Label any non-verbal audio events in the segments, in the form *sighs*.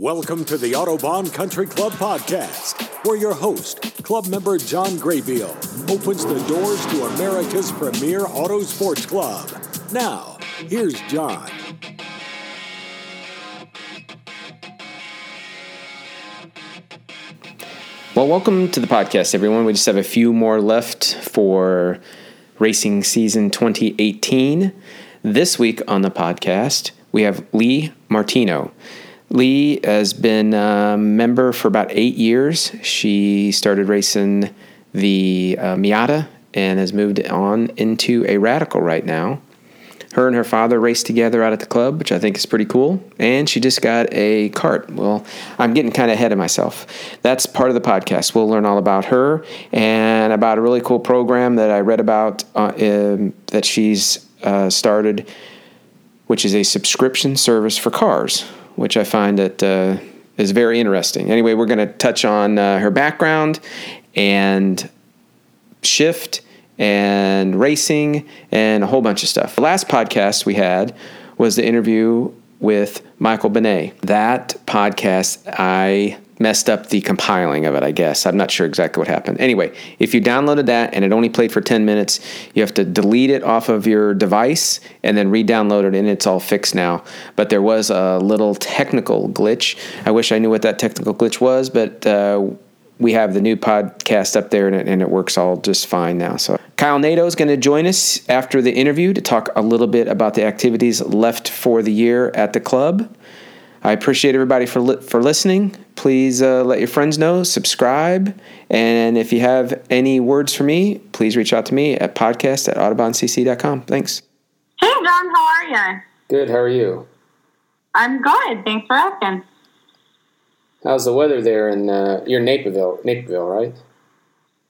Welcome to the Autobahn Country Club podcast, where your host, club member John Graybeal, opens the doors to America's premier auto sports club. Now, here's John. Well, welcome to the podcast, everyone. We just have a few more left for racing season 2018. This week on the podcast, we have Leigh Martino. Leigh has been a member for about eight years. She started racing the uh, Miata and has moved on into a Radical right now. Her and her father raced together out at the club, which I think is pretty cool. And she just got a cart. Well, I'm getting kind of ahead of myself. That's part of the podcast. We'll learn all about her and about a really cool program that I read about uh, um, that she's uh, started, which is a subscription service for cars, which I find that uh, is very interesting. Anyway, we're going to touch on uh, her background and shift and racing and a whole bunch of stuff. The last podcast we had was the interview with Michael Benet. That podcast, I messed up the compiling of it, I guess. I'm not sure exactly what happened. Anyway, if you downloaded that and it only played for 10 minutes, you have to delete it off of your device and then re download it, and it's all fixed now. But there was a little technical glitch. I wish I knew what that technical glitch was, but. Uh, we have the new podcast up there and it, and it works all just fine now. So Kyle Nato is going to join us after the interview to talk a little bit about the activities left for the year at the club. I appreciate everybody for li- for listening. Please uh, let your friends know, subscribe, and if you have any words for me, please reach out to me at podcast at autobahncc.com. Thanks. Hey, John, how are you? Good. How are you? I'm good. Thanks for asking. How's the weather there in uh, you're Naperville, Naperville, right?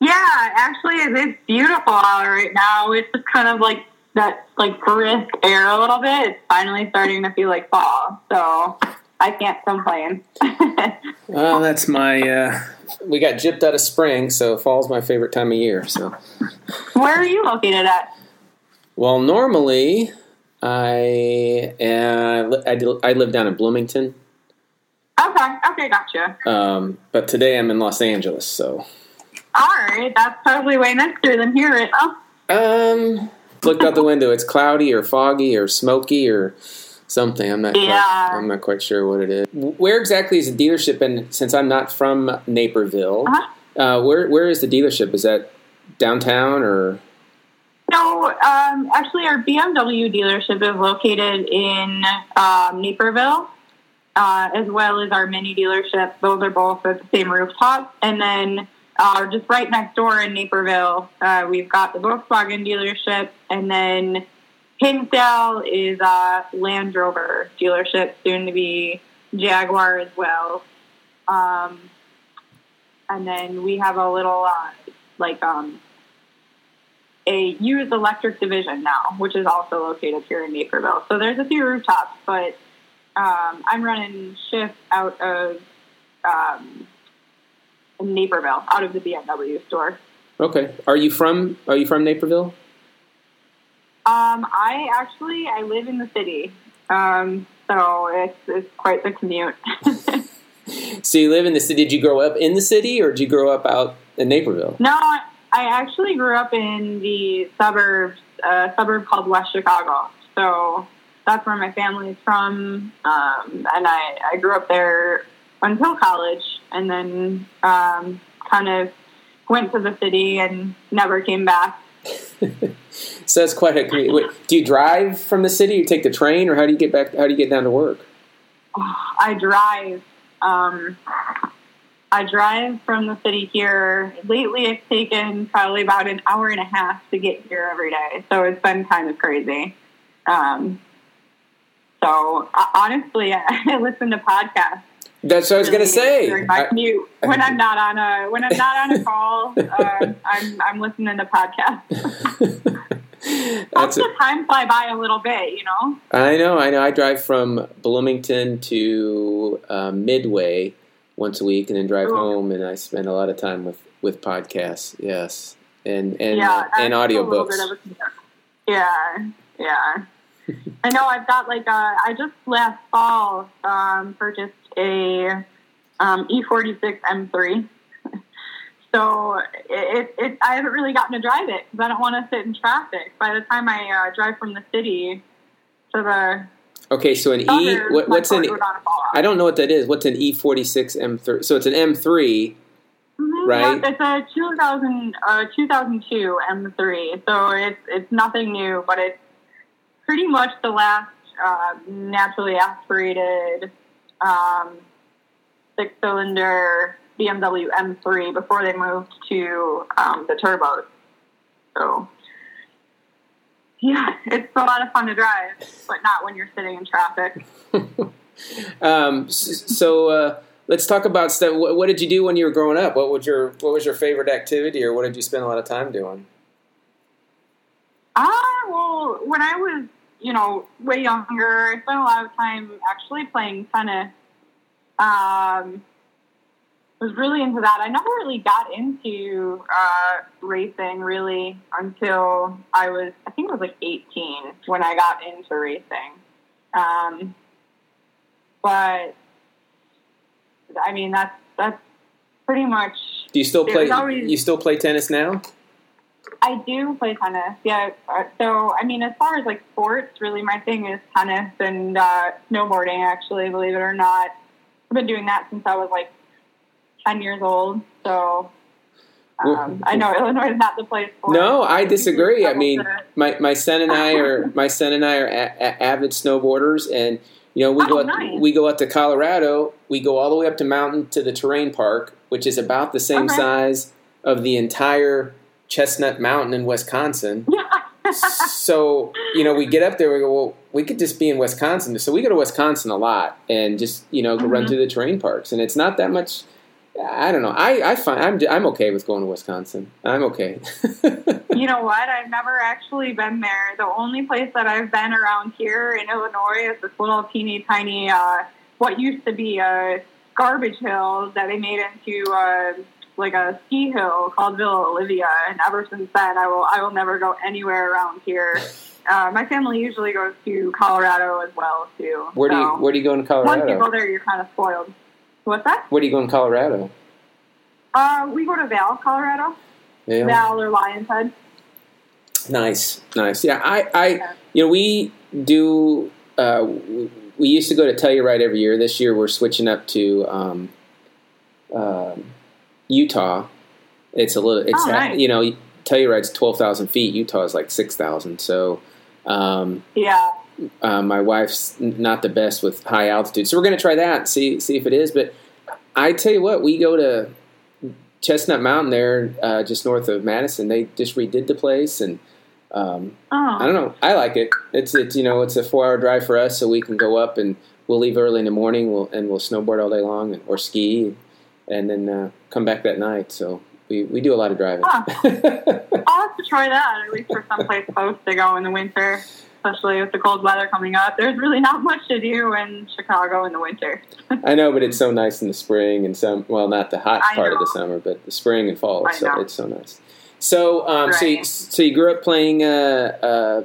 Yeah, actually, it's beautiful out right now. It's just kind of like that, like brisk air a little bit. It's finally starting to feel like fall, so I can't complain. well, *laughs* that's my. Uh, we got gypped out of spring, so fall's my favorite time of year. So, where are you located at? Well, normally I uh, I, I live down in Bloomington. Okay, okay, gotcha. Um, but today I'm in Los Angeles, so. All right, that's probably way nicer than here, right now. Um, looked out the window. It's cloudy or foggy or smoky or something. I'm not. Yeah. Quite, I'm not quite sure what it is. Where exactly is the dealership? And since I'm not from Naperville, uh-huh. uh, where where is the dealership? Is that downtown or? No, um, actually, our BMW dealership is located in um, Naperville uh, as well as our mini dealership. Those are both at the same rooftop. And then uh, just right next door in Naperville, uh, we've got the Volkswagen dealership. And then Hinsdale is a Land Rover dealership, soon to be Jaguar as well. Um, and then we have a little, uh, like, um, a used electric division now, which is also located here in Naperville. So there's a few rooftops, but um, I'm running shift out of um, Naperville, out of the BMW store. Okay. Are you from Are you from Naperville? Um, I actually I live in the city, um, so it's it's quite the commute. *laughs* so you live in the city. Did you grow up in the city, or did you grow up out in Naperville? No, I actually grew up in the suburbs, a suburb called West Chicago. So that's where my family is from, um, and I, I grew up there until college, and then um, kind of went to the city and never came back. *laughs* so that's quite a. Commute. Do you drive from the city? You take the train, or how do you get back? How do you get down to work? *sighs* I drive. Um, I drive from the city here. Lately, it's taken probably about an hour and a half to get here every day, so it's been kind of crazy. Um, so honestly, *laughs* I listen to podcasts. That's what I was going to say. My when I'm not on a when I'm not on a call, uh, *laughs* I'm I'm listening to podcasts. *laughs* That's the time fly by a little bit, you know. I know, I know. I drive from Bloomington to uh, Midway once a week, and then drive Ooh. home, and I spend a lot of time with with podcasts. Yes, and and yeah, uh, and audiobooks. Yeah, yeah. *laughs* I know I've got like a, I just last fall um, purchased a um, E46 M3. *laughs* So it, it, I haven't really gotten to drive it because I don't want to sit in traffic. By the time I uh, drive from the city to the okay, so an E, what, what's an? I don't know what that is. What's an E46 M3? So it's an M3, mm-hmm, right? it's a 2000 uh, 2002 M3. So it's it's nothing new, but it's pretty much the last uh, naturally aspirated um, six cylinder BMW M3 before they moved to um, the turbos. So, yeah, it's a lot of fun to drive, but not when you're sitting in traffic. *laughs* um, so, uh, let's talk about stuff. What, what, did you do when you were growing up? What was your What was your favorite activity, or what did you spend a lot of time doing? Ah, uh, well, when I was you know way younger, I spent a lot of time actually playing tennis. Um, was really into that. I never really got into uh, racing really until I was, I think it was like 18 when I got into racing. Um, but I mean, that's that's pretty much. Do you still play? Always, you still play tennis now? I do play tennis. Yeah. Uh, so I mean, as far as like sports, really, my thing is tennis and uh, snowboarding. Actually, believe it or not, I've been doing that since I was like 10 years old. So um, I know Illinois is not the place for No, I disagree. I mean, my, my son and I are *laughs* my son and I are a, a, avid snowboarders, and you know we oh, go out, nice. we go out to Colorado. We go all the way up to mountain to the terrain park, which is about the same okay. size of the entire Chestnut Mountain in Wisconsin. so you know, we get up there. We go, well, we could just be in Wisconsin. So we go to Wisconsin a lot and just you know mm-hmm. run through the terrain parks, and it's not that much I don't know. I, I find I'm I'm okay with going to Wisconsin. I'm okay. *laughs* you know what? I've never actually been there. The only place that I've been around here in Illinois is this little teeny tiny uh, what used to be a garbage hill that they made into uh, like a ski hill called Villa Olivia. And ever since then, I will I will never go anywhere around here. Uh, my family usually goes to Colorado as well too. Where do you Where do you go in Colorado? Once you go there, you're kind of spoiled. What's that? Where do you go in Colorado? Uh, we go to Vail, Colorado. Vail, Vail or Lionshead. Nice, nice. Yeah, I, I, you know, we do. Uh, we used to go to Telluride every year. This year, we're switching up to um, uh, Utah. It's a little. It's oh, nice. you know, Telluride's twelve thousand feet. Utah is like six thousand. So, um, yeah, uh, my wife's not the best with high altitude, so we're going to try that and see see if it is. But I tell you what, we go to Chestnut Mountain there, uh, just north of Madison. They just redid the place, and um, oh. I don't know. I like it. It's it's you know it's a four hour drive for us, so we can go up and we'll leave early in the morning. We'll and we'll snowboard all day long and, or ski, and then uh, come back that night. So we, we do a lot of driving. Huh. *laughs* I'll have to try that at least for someplace close to go in the winter especially with the cold weather coming up. There's really not much to do in Chicago in the winter. *laughs* I know, but it's so nice in the spring and some. Well, not the hot part of the summer, but the spring and fall. so it's so nice. So, um, right. so you, so you grew up playing uh, uh,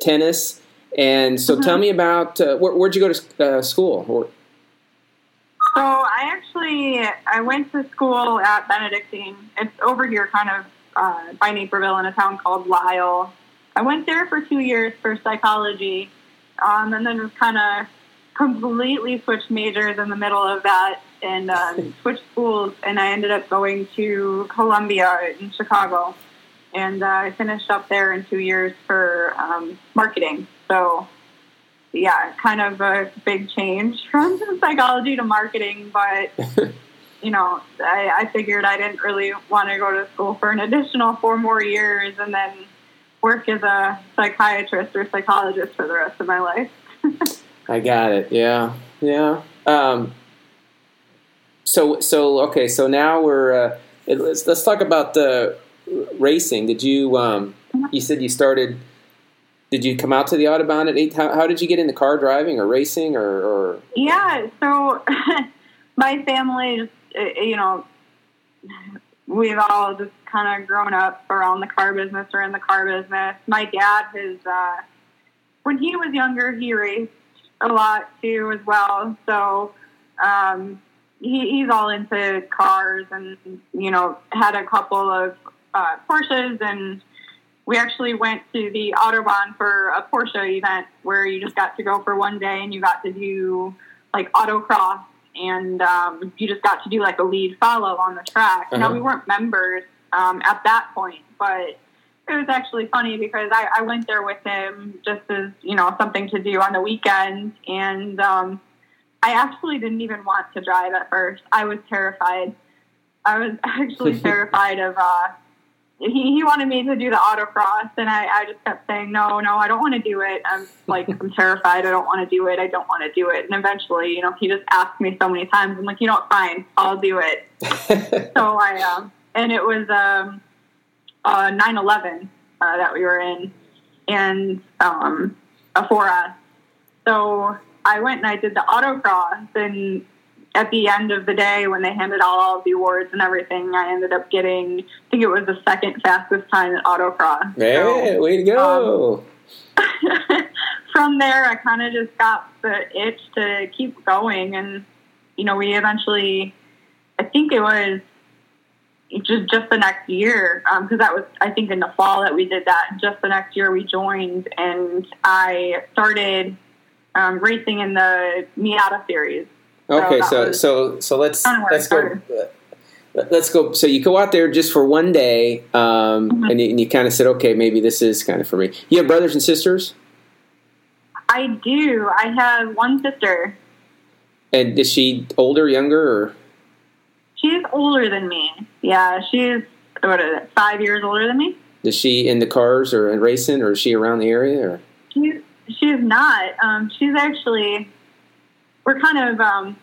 tennis, and so mm-hmm. tell me about uh, where, would you go to uh, school? Or, so I actually I went to school at Benedictine. It's over here, kind of uh, by Naperville, in a town called Lisle. I went there for two years for psychology, um, and then was kind of completely switched majors in the middle of that and um, *laughs* switched schools. And I ended up going to Columbia in Chicago, and uh, I finished up there in two years for um, marketing. So, yeah, kind of a big change from *laughs* psychology to marketing, but. *laughs* you know, I, I figured I didn't really want to go to school for an additional four more years and then work as a psychiatrist or psychologist for the rest of my life. *laughs* I got it. Yeah, yeah. Um, so, so okay. So now we're uh, let's let's talk about the racing. Did you um, you said you started? Did you come out to the Autobahn at eight? How, how did you get in the car driving or racing or? or? Yeah. So *laughs* my family, uh, you know, we've all just kind of grown up around the car business or in the car business. My dad has, uh, when he was younger, he raced a lot too as well. So Um, he, he's all into cars and, you know, had a couple of uh, Porsches and we actually went to the Autobahn for a Porsche event where you just got to go for one day and you got to do like autocross and um, you just got to do like a lead follow on the track. Uh-huh. Now we weren't members um, at that point, but it was actually funny because I, I went there with him just as you know something to do on the weekend, and um, I actually didn't even want to drive at first. I was terrified. I was *laughs* actually *laughs* terrified of. Uh, he, he wanted me to do the autocross, and I, I just kept saying no, no, I don't want to do it. I'm like *laughs* I'm terrified. I don't want to do it. I don't want to do it. And eventually, you know, he just asked me so many times. I'm like, you know, fine, I'll do it. *laughs* so I, um, and it was um, uh, 911 uh, that we were in, and um, a 4S. So I went and I did the autocross, and at the end of the day, when they handed out all the awards and everything, I ended up getting, I think it was the second fastest time in autocross. Hey, so, way to go! Um, *laughs* from there, I kind of just got the itch to keep going, and you know, we eventually, I think it was just just the next year because um, that was I think in the fall that we did that. Just the next year we joined, and I started um, racing in the Miata series. Okay, so so so, so let's let's go. Let's go. So you go out there just for one day, um, mm-hmm. and you, you kind of said, "Okay, maybe this is kind of for me." You have brothers and sisters. I do. I have one sister. And is she older, younger, or? She's older than me. Yeah, she's what is it, five years older than me. Is she in the cars or in racing, or is she around the area? Or she's she's not. Um, she's actually we're kind of um,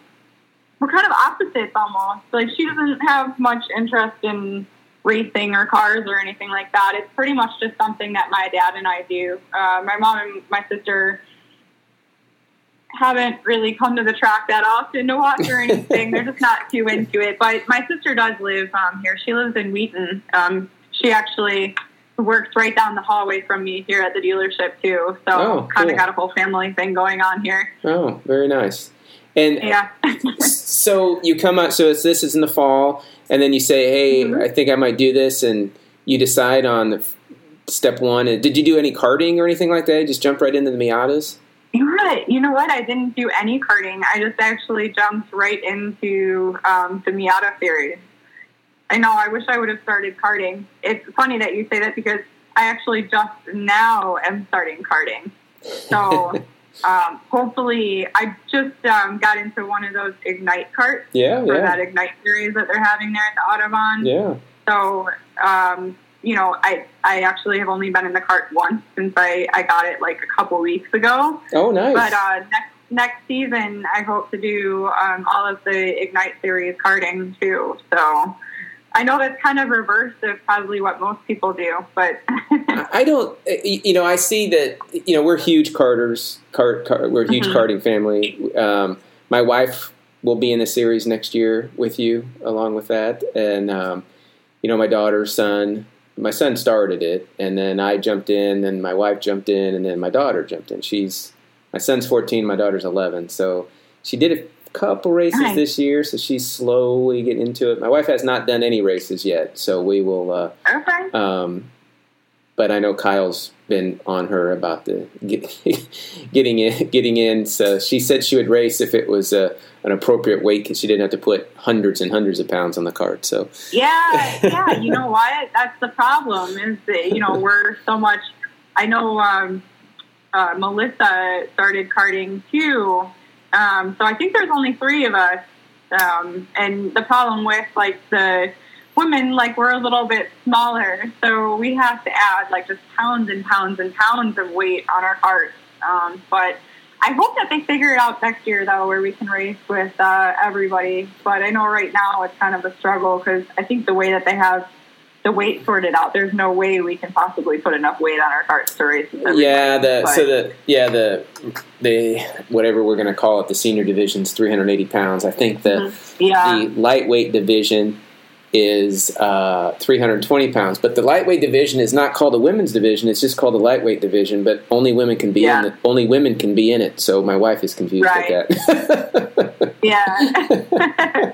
we're kind of opposites almost. Like she doesn't have much interest in racing or cars or anything like that. It's pretty much just something that my dad and I do. Uh, my mom and my sister haven't really come to the track that often to watch or anything. They're just not too into it. But my sister does live um, here. She lives in Wheaton. Um, she actually works right down the hallway from me here at the dealership too. So oh, kind of cool. got a whole family thing going on here. Oh, very nice. And yeah. *laughs* so you come out. So it's this is in the fall, and then you say, "Hey, mm-hmm. I think I might do this," and you decide on the step one. Did you do any karting or anything like that? You just jump right into the Miatas. You're right. You know what? I didn't do any karting. I just actually jumped right into um, the Miata series. I know. I wish I would have started karting. It's funny that you say that because I actually just now am starting karting. So *laughs* um, hopefully, I just um, got into one of those Ignite carts. Yeah, for yeah. that Ignite series that they're having there at the Autobahn. Yeah. So um, you know, I I actually have only been in the cart once since I I got it like a couple weeks ago. Oh, nice. But uh, next next season, I hope to do um, all of the Ignite series karting too. So. I know that's kind of reverse of probably what most people do, but *laughs* I don't. You know, I see that. You know, we're huge carters. Cart, cart we're a huge mm-hmm. karting family. Um, my wife will be in the series next year with you, along with that, and um, you know, my daughter, son, my son started it, and then I jumped in, and my wife jumped in, and then my daughter jumped in. She's my son's 14, my daughter's 11, so she did a couple races nice. this year, so she's slowly getting into it. My wife has not done any races yet, so we will. Uh, okay. Um, but I know Kyle's been on her about the get, *laughs* getting in, getting in. So she said she would race if it was a, an appropriate weight because she didn't have to put hundreds and hundreds of pounds on the cart. So yeah, yeah, you know what? That's the problem is that you know we're so much. I know um, uh, Melissa started karting too, um, so I think there's only three of us. Um, and the problem with like the women, like we're a little bit smaller, so we have to add like just pounds and pounds and pounds of weight on our carts. Um, but I hope that they figure it out next year, though, where we can race with uh, everybody. But I know right now it's kind of a struggle because I think the way that they have the weight sorted out, there's no way we can possibly put enough weight on our carts to race. Yeah, the but, so the yeah the the whatever we're going to call it, the senior division's 380 pounds. I think the mm-hmm. yeah. the lightweight division is uh, 320 pounds. But the lightweight division is not called a women's division; it's just called the lightweight division. But only women can be yeah. in it. Only women can be in it. So my wife is confused right. with that. *laughs* Yeah.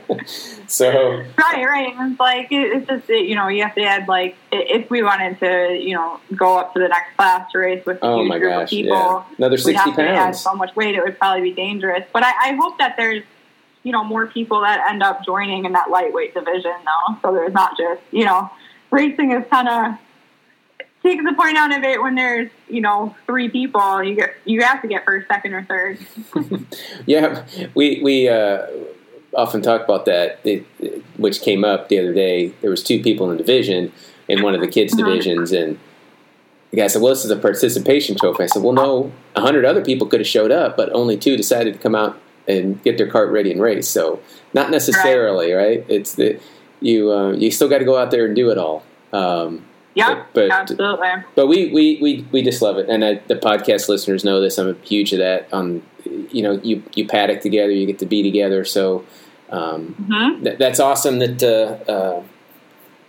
so right, right. It's like it, it's just it, you know you have to add like if we wanted to you know go up to the next class to race with a Oh huge my group gosh, of people, yeah. Another we'd 60 have to add pounds. so much weight it would probably be dangerous. But I, I hope that there's you know more people that end up joining in that lightweight division though, so there's not just you know racing is kind of takes the point out of it when there's you know three people you get you have to get first second or third *laughs* Yeah, we we uh, often talk about that, it, which came up the other day. There was two people in the division in one of the kids' Uh-huh. divisions, and the guy said, "Well, this is a participation trophy." I said, "Well, no, a hundred other people could have showed up, but only two decided to come out and get their cart ready and race. So, not necessarily, right? It's the you uh, you still got to go out there and do it all." Um, yeah But- absolutely but we, we, we, we just love it, and I, the podcast listeners know this. I'm a huge of that. On you know, you you paddock together, you get to be together. So um, hmm th- that's awesome. That uh, uh,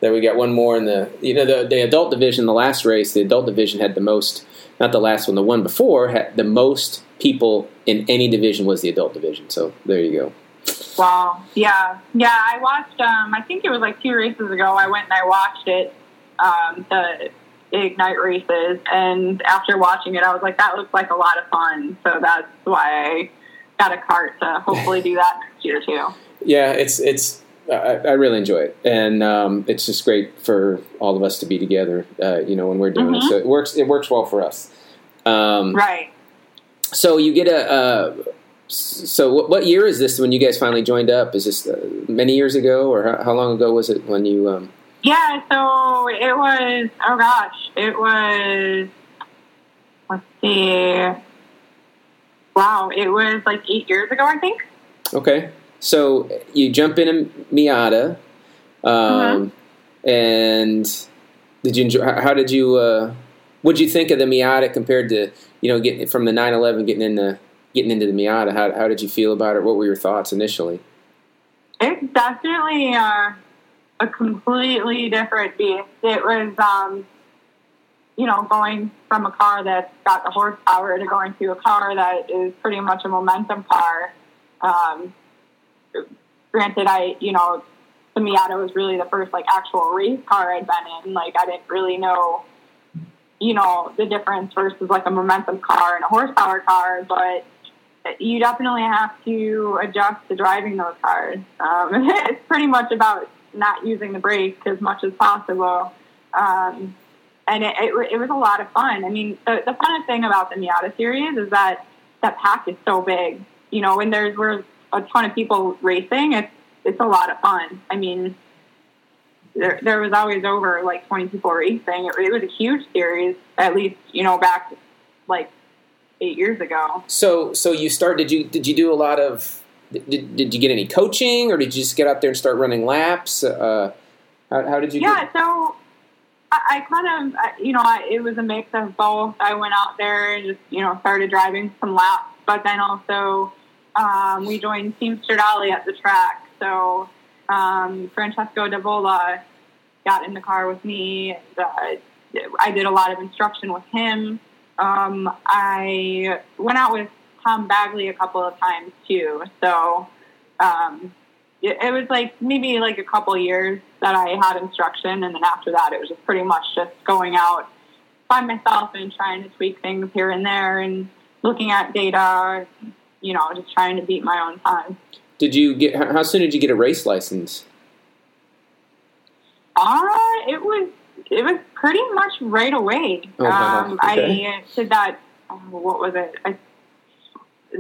that we got one more in the you know the the adult division. The last race, the adult division had the most. Not the last one, the one before had the most people in any division was the adult division. So there you go. Wow. Yeah. Yeah. I watched, um, I think it was like two races ago, I went and I watched it, um, the Ignite races. And after watching it, I was like, that looks like a lot of fun. So that's why I got a cart to hopefully *laughs* do that next year too. Yeah, it's it's. I, I really enjoy it, and um, it's just great for all of us to be together. Uh, you know, when we're doing it, Mhm. so it works. It works well for us. Um, Right. So you get a. Uh, so what, what year is this when you guys finally joined up? Is this uh, many years ago, or how, how long ago was it when you? Um, Yeah. So it was, oh gosh, it was, let's see. Wow. It was like eight years ago, I think. okay, so you jump in a Miata, um, and did you enjoy? How how did you? Uh, what did you think of the Miata compared to you know getting from the 911 getting into getting into the Miata? How how did you feel about it? What were your thoughts initially? It's definitely uh, a completely different beast. It was, um, you know, going from a car that's got the horsepower to going to a car that is pretty much a momentum car. Um, granted, I, you know, the Miata was really the first like actual race car I'd been in. Like, I didn't really know, you know, the difference versus like a momentum car and a horsepower car, but you definitely have to adjust to driving those cars. Um, *laughs* it's pretty much about not using the brake as much as possible. Um, and it, it, it was a lot of fun. I mean, the, the funnest thing about the Miata series is that that pack is so big. You know, when there's we're a ton of people racing, it's it's a lot of fun. I mean, there there was always over like 20 people racing. It, it was a huge series, at least you know back like eight years ago. So so you start did you did you do a lot of did, did you get any coaching or did you just get out there and start running laps? Uh, how, how did you? Yeah, Get, so I, I kind of, I- you know, I, it was a mix of both. I went out there and just, you know, started driving some laps, but then also um, we joined Team Stradale at the track. So um, Francesco Davola got in the car with me. And, uh, I did a lot of instruction with him. Um, I went out with Tom Bagley a couple of times too. So um, it, it was like maybe like a couple years that I had instruction, and then after that, it was just pretty much just going out by myself and trying to tweak things here and there, and looking at data. You know, just trying to beat my own time. did you get? How soon did you get a race license? Uh, it was it was pretty much right away. Oh, um, Okay. I did that. oh, what was it? I,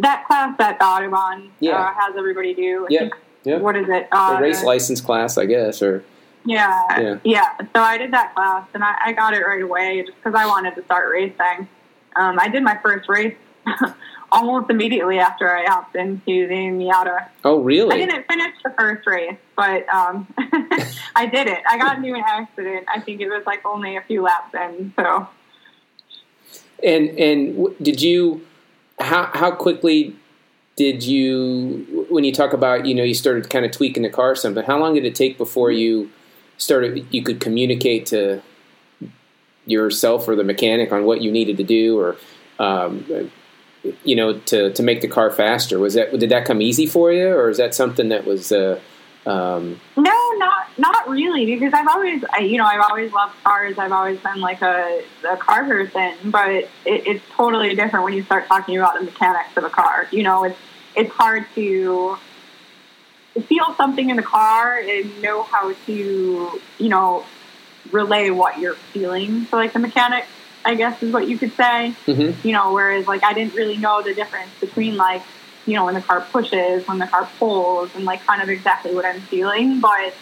that class that the Autobahn Yeah. uh, has everybody do. Yeah. What is it? A Uh, race license class, I guess, or Yeah, Yeah. yeah. So I did that class, and I, I got it right away just because I wanted to start racing. Um, I did my first race *laughs* almost immediately after I hopped into the Miata. oh, really? I didn't finish the first race, but um, *laughs* I did it. I got into an accident. I think it was like only a few laps in. So And and did you? How how quickly did you? When you talk about you know you started kind of tweaking the car some, but how long did it take before you started? You could communicate to yourself or the mechanic on what you needed to do, or um, you know, to to make the car faster. Was that did that come easy for you, or is that something that was? Uh, um, no, not not really, because I've always, I, you know, I've always loved cars. I've always been like a, a car person, but it, it's totally different when you start talking about the mechanics of a car. You know, it's it's hard to feel something in the car and know how to, you know, relay what you're feeling to like the mechanic. I guess is what you could say. Mm-hmm. You know, whereas like I didn't really know the difference between like you know when the car pushes, when the car pulls, and like kind of exactly what I'm feeling. But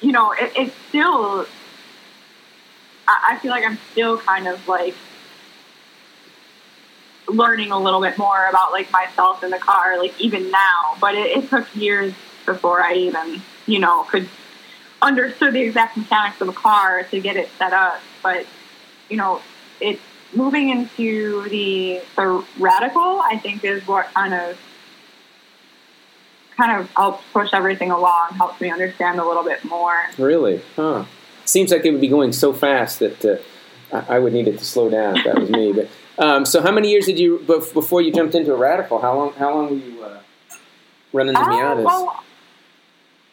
you know, it, it's still. I, I feel like I'm still kind of like learning a little bit more about like myself in the car, like even now. But it, it took years before I even, you know, could understood the exact mechanics of a car to get it set up. But you know, it's moving into the the radical. I think is what kind of kind of helps push everything along, helps me understand a little bit more. Really? Huh. Seems like it would be going so fast that uh, I would need it to slow down if that was me. But um, so, how many years did you before you jumped into a radical? How long? How long were you uh, running the uh, Miatas? Well,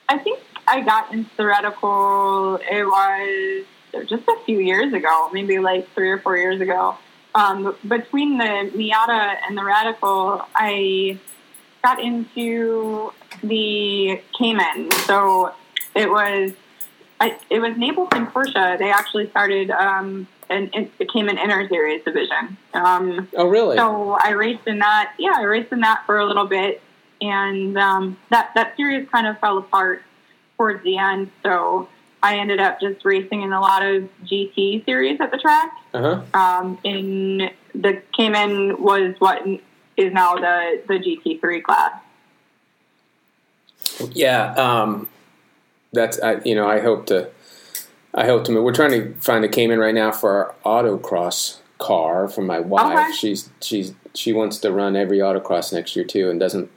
I think I got into the radical. It was just a few years ago, maybe like three or four years ago. Um, between the Miata and the radical, I got into the Cayman. So it was I, it was Napleton Porsche. They actually started um, and it became an inner series division. Um, oh, really? So I raced in that. Yeah, I raced in that for a little bit, and um, that that series kind of fell apart towards the end. So I ended up just racing in a lot of GT series at the track. Uh-huh. Um, in the Cayman was what is now the the GT3 class. Yeah, um, that's I, you know I hope to I hope to. We're trying to find a Cayman right now for our autocross car for my wife. Okay. She's she's she wants to run every autocross next year too, and doesn't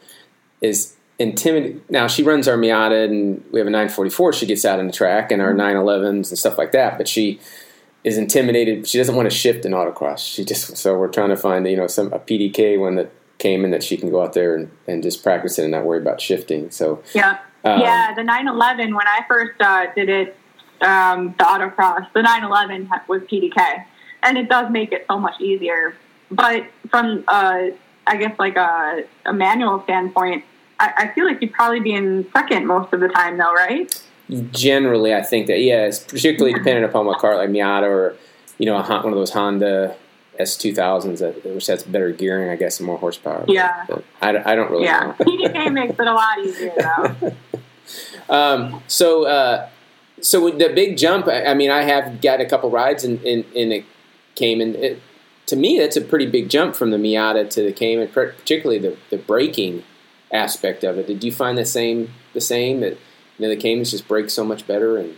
is intimidated. Now she runs our Miata, and we have a 944. She gets out on the track, and our 911s and stuff like that. But she is intimidated. She doesn't want to shift in autocross. She just so we're trying to find you know some a PDK one that came in that she can go out there and, and just practice it and not worry about shifting. So yeah, um, yeah. The 911 when I first uh, did it, um, the autocross, the 911 was PDK, and it does make it so much easier. But from uh, I guess like a, a manual standpoint, I, I feel like you'd probably be in second most of the time, though, right? Generally, I think that yeah, it's particularly dependent upon what car, like Miata or you know one of those Honda S two thousands that which has better gearing, I guess, and more horsepower. Yeah, but, I, I don't really. Yeah, PDK *laughs* makes it a lot easier though. *laughs* um, so, uh, so the big jump. I mean, I have got a couple rides, and in, in, in, it came in. It, to me, that's a pretty big jump from the Miata to the Cayman, particularly the the braking aspect of it. Did you find the same the same that you know, the Caymans just brake so much better and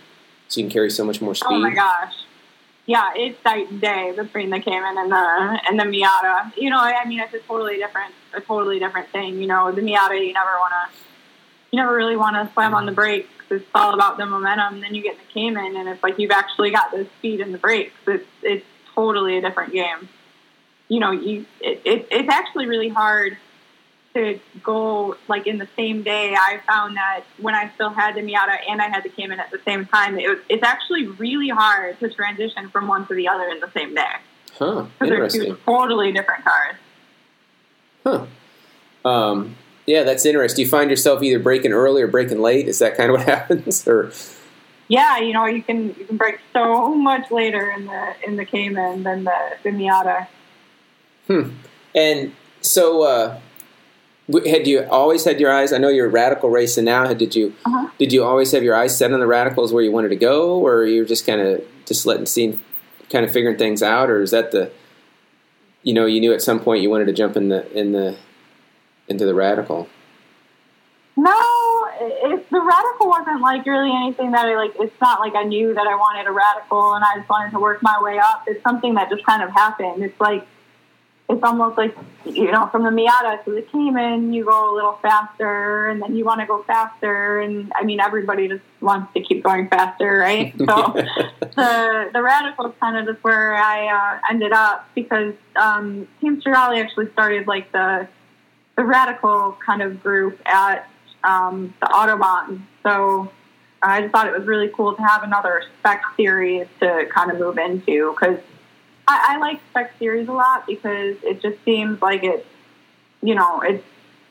so you can carry so much more speed? Oh my gosh. Yeah, it's night and day between the Cayman and the and the Miata. You know, I mean, it's a totally different, a totally different thing. You know, the Miata, you never want to, you never really want to slam on the brakes. It's all about the momentum. Then you get in the Cayman, and it's like you've actually got the speed and the brakes. It's it's totally a different game. You know, you it, it it's actually really hard to go like in the same day, I found that when I still had the Miata and I had the Cayman at the same time, it was, it's actually really hard to transition from one to the other in the same day. Huh. Because they're two totally different cars. Huh. Um, yeah, that's interesting. Do you find yourself either breaking early or breaking late? Is that kind of what *laughs* happens, or? Yeah, you know, you can you can brake so much later in the in the Cayman than the, the Miata. Hmm. And so, uh, had you always had your eyes? I know you're a radical racing now. Did you uh-huh. did you always have your eyes set on the radicals where you wanted to go, or you are just kind of just letting see, kind of figuring things out, or is that the you know you knew at some point you wanted to jump in the in the into the radical? No, it, the radical wasn't like really anything that I like. It's not like I knew that I wanted a radical and I just wanted to work my way up. It's something that just kind of happened. It's like it's almost like you know from the Miata to the Cayman, you go a little faster, and then you want to go faster, and I mean everybody just wants to keep going faster, right? *laughs* So the the Radical kind of just where I uh, ended up because um, Team Rally actually started like the the Radical kind of group at um, the Autobahn, so. I just thought it was really cool to have another spec series to kind of move into because I, I like spec series a lot because it just seems like it's, you know, it's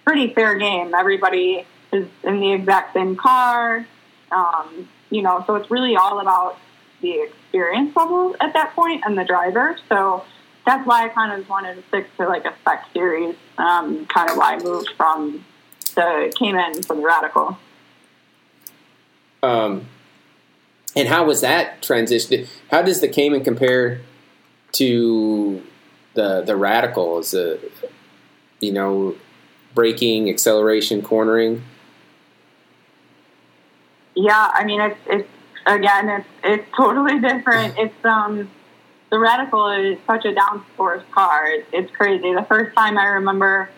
pretty fair game. Everybody is in the exact same car, um, you know, so it's really all about the experience level at that point and the driver. So that's why I kind of wanted to stick to like a spec series. Um, kind of why I moved from the Cayman to the Radical. Um, and how was that transition? How does the Cayman compare to the the radical is a you know braking, acceleration, cornering. Yeah, I mean it's it's again it's it's totally different. *sighs* It's um the radical is such a downforce car. It's, it's crazy. The first time I remember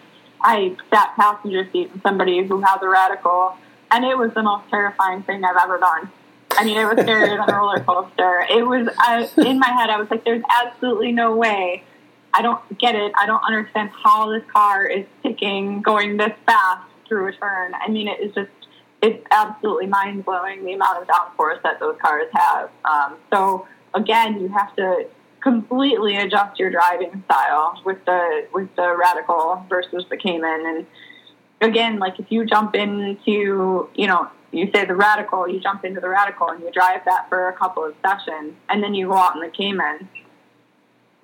I sat passenger seat with somebody who had the radical, and it was the most terrifying thing I've ever done. I mean, it was scarier than a roller coaster. It was I, in my head. I was like, "There's absolutely no way. I don't get it. I don't understand how this car is ticking, going this fast through a turn. I mean, it is just it's absolutely mind blowing the amount of downforce that those cars have. Um, so again, you have to completely adjust your driving style with the with the radical versus the Cayman and again like if you jump into you know you say the radical, you jump into the radical and you drive that for a couple of sessions, and then you go out in the Cayman.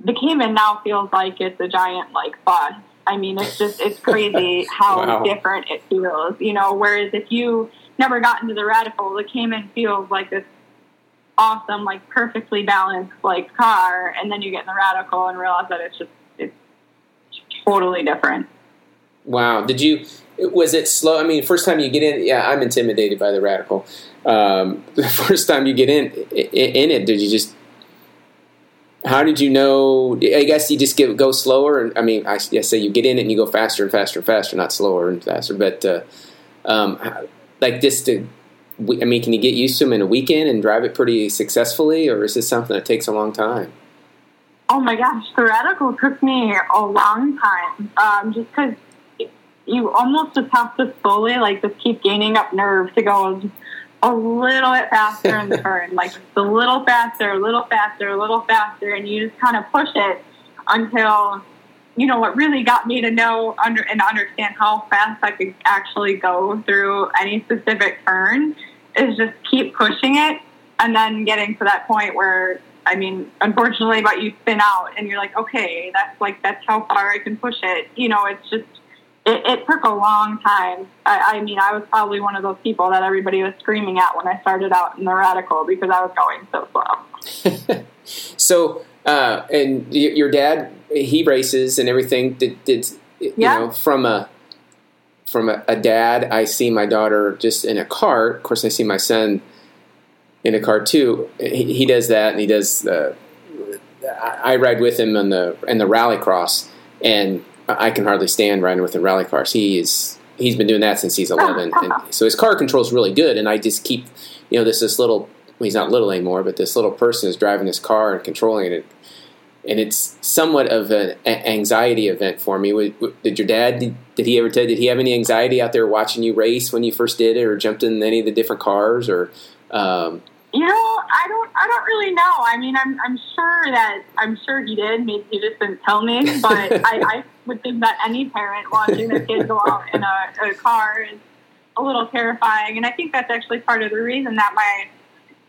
The Cayman now feels like it's a giant like bus. I mean, it's just it's *laughs* crazy how wow. different it feels. You know, whereas if you never got into the radical, the Cayman feels like this awesome, like perfectly balanced like car, and then you get in the radical and realize that it's just it's totally different. Wow. Did you was it slow? I mean, first time you get in, yeah, I'm intimidated by the radical. Um, the *laughs* first time you get in in it, did you just? How did you know? I guess you just get go slower, and I mean, I, I say you get in it and you go faster and faster and faster, not slower and faster. But uh, um, like this, to, I mean, can you get used to them in a weekend and drive it pretty successfully, or is this something that takes a long time? Oh my gosh, the radical took me a long time, um, just because you almost just have to slowly like just keep gaining up nerve to go a little bit faster in the *laughs* turn, like a little faster, a little faster, a little faster, and you just kind of push it until you know what really got me to know under and understand how fast I could actually go through any specific turn is just keep pushing it and then getting to that point where I mean, unfortunately, but you spin out and you're like, okay, that's like that's how far I can push it. You know, it's just it, it took a long time. I, I mean, I was probably one of those people that everybody was screaming at when I started out in the radical because I was going so slow. *laughs* so, uh, and your dad, he races and everything. Did, did you yeah. know from a from a, a, dad? I see my daughter just in a cart. Of course, I see my son in a car too. He, he does that, and he does the. I ride with him on the in the rallycross, and I can hardly stand riding with the rally cars. He is he's been doing that since he's 11, *laughs* and so his car control is really good. And I just keep you know this this little well, he's not little anymore, but this little person is driving this car and controlling it. And it's somewhat of an anxiety event for me. Did your dad? Did, did he ever tell? Did he have any anxiety out there watching you race when you first did it, or jumped in any of the different cars, or um, you know, I don't. I don't really know. I mean, I'm. I'm sure that. I'm sure he did. Maybe he just didn't tell me. But *laughs* I, I would think that any parent watching their kid go out in a, a car is a little terrifying. And I think that's actually part of the reason that my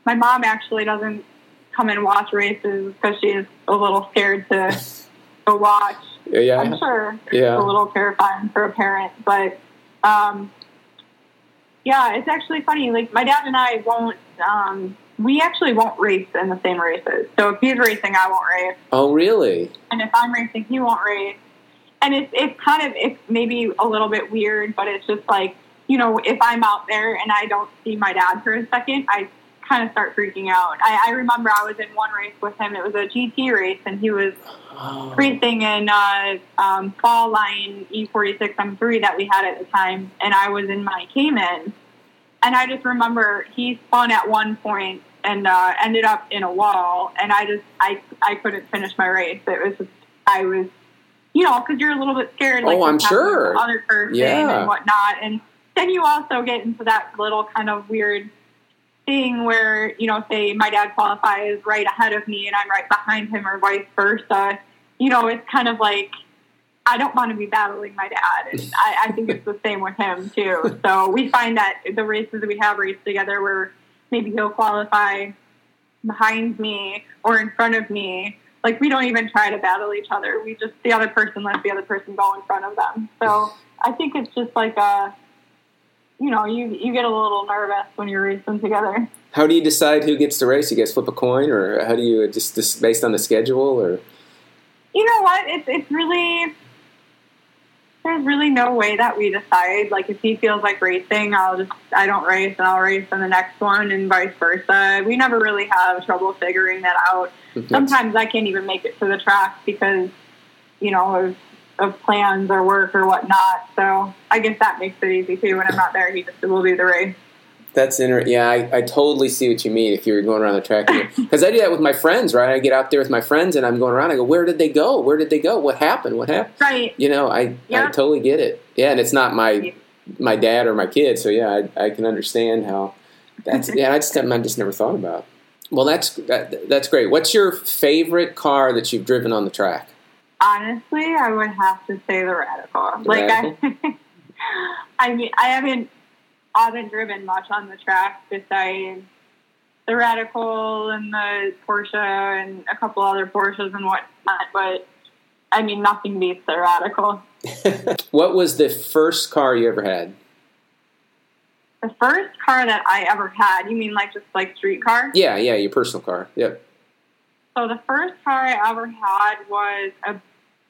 my mom actually doesn't come and watch races because she's a little scared to go watch. Yeah, I'm sure yeah. it's a little terrifying for a parent, but um, yeah, it's actually funny. Like my dad and I won't. Um, we actually won't race in the same races. So if he's racing, I won't race. Oh, really? And if I'm racing, he won't race. And it's it's kind of it's maybe a little bit weird, but it's just like you know, if I'm out there and I don't see my dad for a second, I kind of start freaking out. I, I remember I was in one race with him. It was a GT race, and he was Oh. racing in uh, um, fall line E46 M3 that we had at the time, and I was in my Cayman. And I just remember he spun at one point and uh, ended up in a wall, and I just I I couldn't finish my race. It was just I was, you know, because you're a little bit scared. Like Oh, I'm what's happening to sure. Other person Yeah. and whatnot, and then you also get into that little kind of weird thing where you know, say my dad qualifies right ahead of me and I'm right behind him, or vice versa. You know, it's kind of like I don't want to be battling my dad, and I, I think it's the same with him too. So we find that the races that we have raced together, where maybe he'll qualify behind me or in front of me. Like we don't even try to battle each other. We just the other person lets the other person go in front of them. So I think it's just like a, you know, you you get a little nervous when you're racing together. How do you decide who gets to race? You guys flip a coin, or how do you just, just based on the schedule, or You know what? It's it's really there's really no way that we decide. Like if he feels like racing, I'll just I don't race and I'll race in the next one, and vice versa. We never really have trouble figuring that out. Sometimes I can't even make it to the track because you know of, of plans or work or whatnot. So I guess that makes it easy too. When I'm not there, he just will do the race. That's inter- yeah, I, I totally see what you mean. If you're going around the track, because *laughs* I do that with my friends, right? I get out there with my friends, and I'm going around. I go, "Where did they go? Where did they go? What happened? What happened?" Right. You know, I I totally get it. Yeah, and it's not my my dad or my kid, so yeah, I, I can understand how that's. yeah, I just I just never thought about. Well, that's that, that's great. What's your favorite car that you've driven on the track? Honestly, I would have to say the Radical. like I, *laughs* I mean, I haven't, haven't driven much on the track besides the Radical and the Porsche and a couple other Porsches and whatnot. But I mean, nothing beats the Radical. *laughs* what was the first car you ever had? The first car that I ever had, you mean like just like street car? Yeah, yeah, your personal car. Yep. So the first car I ever had was a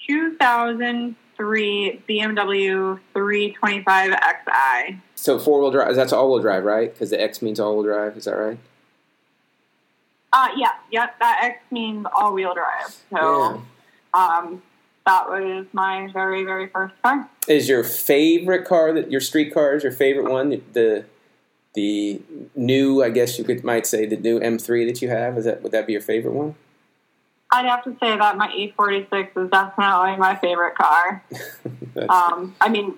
2003 BMW 325xi. So four wheel drive. That's all wheel drive, right? Because the X means all wheel drive. Is that right? Uh, yeah, yep. That X means all-wheel drive. So, um, that was my very, very first car. Is your favorite car that your street car is your favorite one? The the new, I guess you could might say the new M3 that you have. Is that would that be your favorite one? I'd have to say that my E46 is definitely my favorite car. *laughs* Um, I mean,